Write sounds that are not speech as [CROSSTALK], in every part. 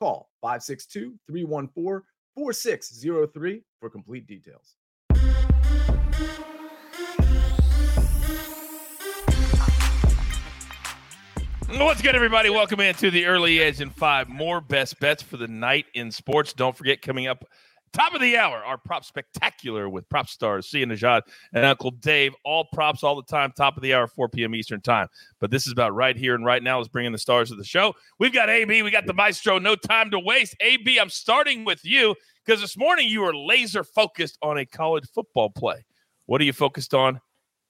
Call 562 314 4603 for complete details. What's good, everybody? Welcome into the early edge and five more best bets for the night in sports. Don't forget, coming up top of the hour, our prop spectacular with prop stars Sia Nejad and Uncle Dave. All props all the time, top of the hour, 4 p.m. Eastern time. But this is about right here and right now. Let's bring in the stars of the show. We've got AB, we got the maestro. No time to waste. AB, I'm starting with you because this morning you were laser focused on a college football play. What are you focused on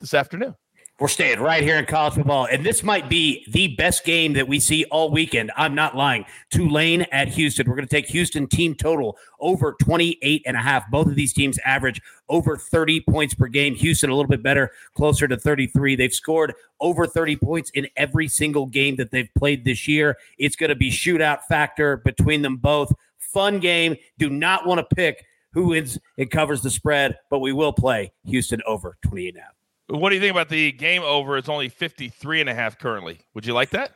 this afternoon? We're staying right here in college football. And this might be the best game that we see all weekend. I'm not lying. Tulane at Houston. We're going to take Houston team total over 28 and a half. Both of these teams average over 30 points per game. Houston a little bit better, closer to 33. They've scored over 30 points in every single game that they've played this year. It's going to be shootout factor between them both. Fun game. Do not want to pick who wins and covers the spread, but we will play Houston over 28 and a half. What do you think about the game over? It's only 53 and a half currently. Would you like that?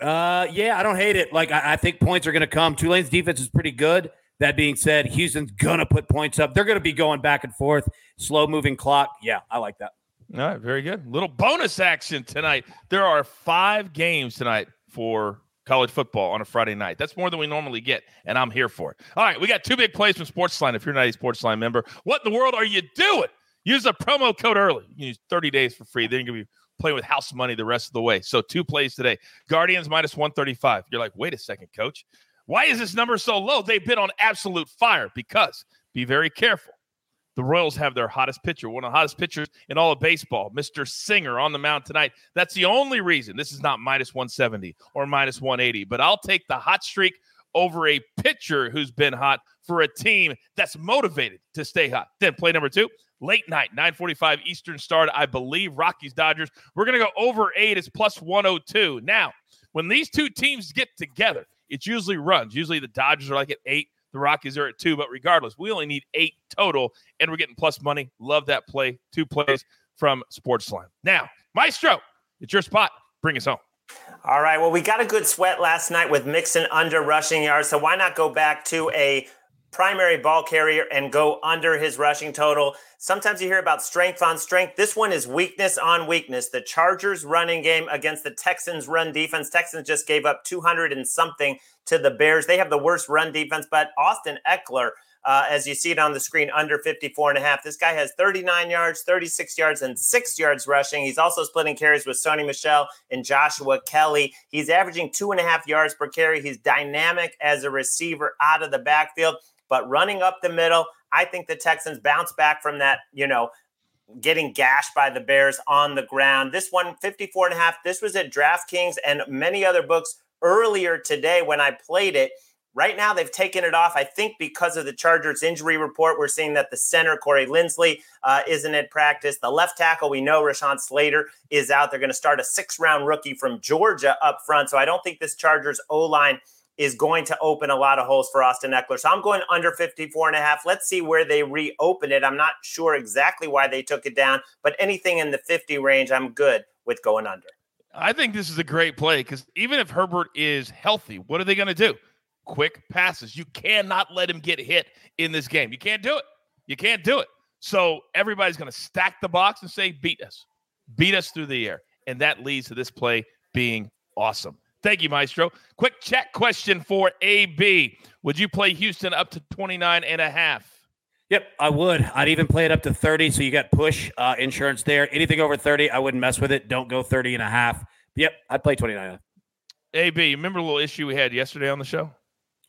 Uh, yeah, I don't hate it. Like, I, I think points are going to come. Tulane's defense is pretty good. That being said, Houston's going to put points up. They're going to be going back and forth, slow moving clock. Yeah, I like that. All right, very good. Little bonus action tonight. There are five games tonight for college football on a Friday night. That's more than we normally get, and I'm here for it. All right, we got two big plays from Sportsline. If you're not a Sportsline member, what in the world are you doing? Use the promo code early. You use 30 days for free. Then you're going to be playing with house money the rest of the way. So two plays today. Guardians minus 135. You're like, wait a second, coach. Why is this number so low? They've been on absolute fire because be very careful. The Royals have their hottest pitcher, one of the hottest pitchers in all of baseball, Mr. Singer, on the mound tonight. That's the only reason this is not minus 170 or minus 180. But I'll take the hot streak over a pitcher who's been hot for a team that's motivated to stay hot. Then play number two, late night, 945 Eastern start, I believe, Rockies Dodgers. We're going to go over eight. It's plus 102. Now, when these two teams get together, it's usually runs. Usually the Dodgers are like at eight, the Rockies are at two, but regardless, we only need eight total, and we're getting plus money. Love that play. Two plays from Sportsline. Now, Maestro, it's your spot. Bring us home. All right. Well, we got a good sweat last night with Mixon under rushing yards. So why not go back to a primary ball carrier and go under his rushing total. Sometimes you hear about strength on strength. This one is weakness on weakness. The Chargers running game against the Texans run defense. Texans just gave up 200 and something to the Bears. They have the worst run defense, but Austin Ekeler, uh, as you see it on the screen, under 54 and a half. This guy has 39 yards, 36 yards, and six yards rushing. He's also splitting carries with Sony Michel and Joshua Kelley. He's averaging two and a half yards per carry. He's dynamic as a receiver out of the backfield. But running up the middle, I think the Texans bounce back from that, you know, getting gashed by the Bears on the ground. This one, 54 and a half. This was at DraftKings and many other books earlier today when I played it. Right now, they've taken it off. I think because of the Chargers injury report, we're seeing that the center, Corey Linsley, uh, isn't at practice. The left tackle, we know Rashawn Slater is out. They're going to start a six round rookie from Georgia up front. So I don't think this Chargers O line is going to open a lot of holes for Austin Ekeler. So I'm going under 54 and a half. Let's see where they reopen it. I'm not sure exactly why they took it down, but anything in the 50 range, I'm good with going under. I think this is a great play because even if Herbert is healthy, what are they going to do? Quick passes. You cannot let him get hit in this game. You can't do it. You can't do it. So everybody's going to stack the box and say, beat us, beat us through the air. And that leads to this play being awesome. Thank you, Maestro. Quick check question for AB. Would you play Houston up to 29 and a half? Yep, I would. I'd even play it up to 30. So you got push uh, insurance there. Anything over 30, I wouldn't mess with it. Don't go 30 and a half. Yep, I'd play 29. AB, remember a little issue we had yesterday on the show?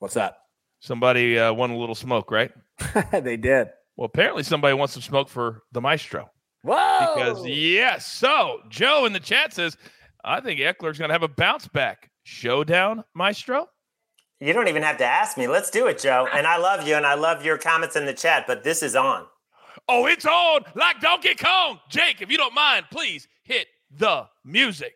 What's that? Somebody uh, won a little smoke, right? [LAUGHS] they did. Well, apparently somebody wants some smoke for the Maestro. Whoa! Because yes, so Joe in the chat says I think Ekeler's going to have a bounce back. Showdown, Maestro? You don't even have to ask me. Let's do it, Joe. [LAUGHS] And I love you and I love your comments in the chat, but this is on. Oh, it's on like Donkey Kong. Jake, if you don't mind, please hit the music.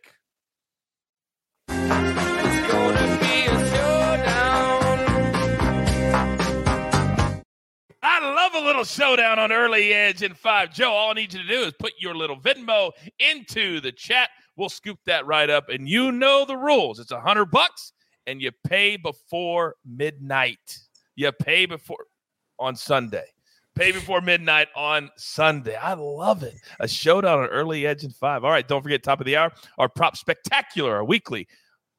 I love a little showdown on early edge in five. Joe, all I need you to do is put your little Venmo into the chat. We'll scoop that right up, and you know the rules. It's a hundred bucks, and you pay before midnight. You pay before on Sunday. Pay before midnight on Sunday. I love it. A showdown on early edge in five. All right, don't forget top of the hour. Our prop spectacular, our weekly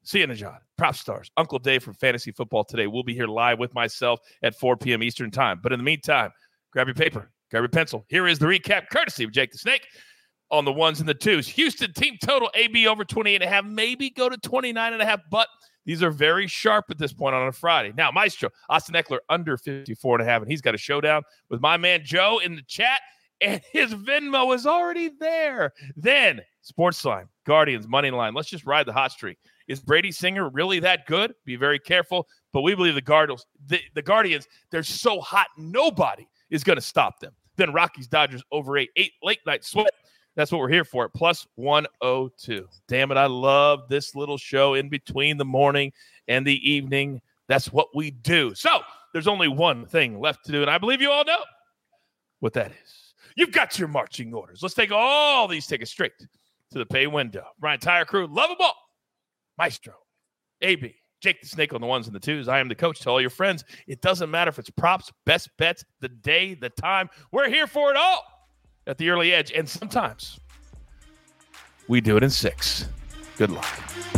Sia Nejad. Prop stars. Uncle Dave from Fantasy Football Today. We'll be here live with myself at 4 p.m. Eastern Time. But in the meantime, grab your paper, grab your pencil. Here is the recap, courtesy of Jake the Snake on the ones and the twos. Houston team total AB over 28 and a half, maybe go to 29 and a half, but these are very sharp at this point on a Friday. Now, Maestro, Austin Ekeler under 54 and a half, and he's got a showdown with my man Joe in the chat, and his Venmo is already there. Then, Sports Line, Guardians, Money Line. Let's just ride the hot streak. Is Brady Singer really that good? Be very careful. But we believe the Guardians, the, the Guardians, they're so hot, nobody is going to stop them. Then Rockies, Dodgers over eight, eight late night sweat. That's what we're here for. Plus 102. Damn it. I love this little show in between the morning and the evening. That's what we do. So there's only one thing left to do. And I believe you all know what that is. You've got your marching orders. Let's take all these tickets straight to the pay window. Brian Tire Crew, love them all. Maestro, AB, Jake the Snake on the ones and the twos. I am the coach. to all your friends. It doesn't matter if it's props, best bets, the day, the time. We're here for it all at the early edge. And sometimes we do it in six. Good luck.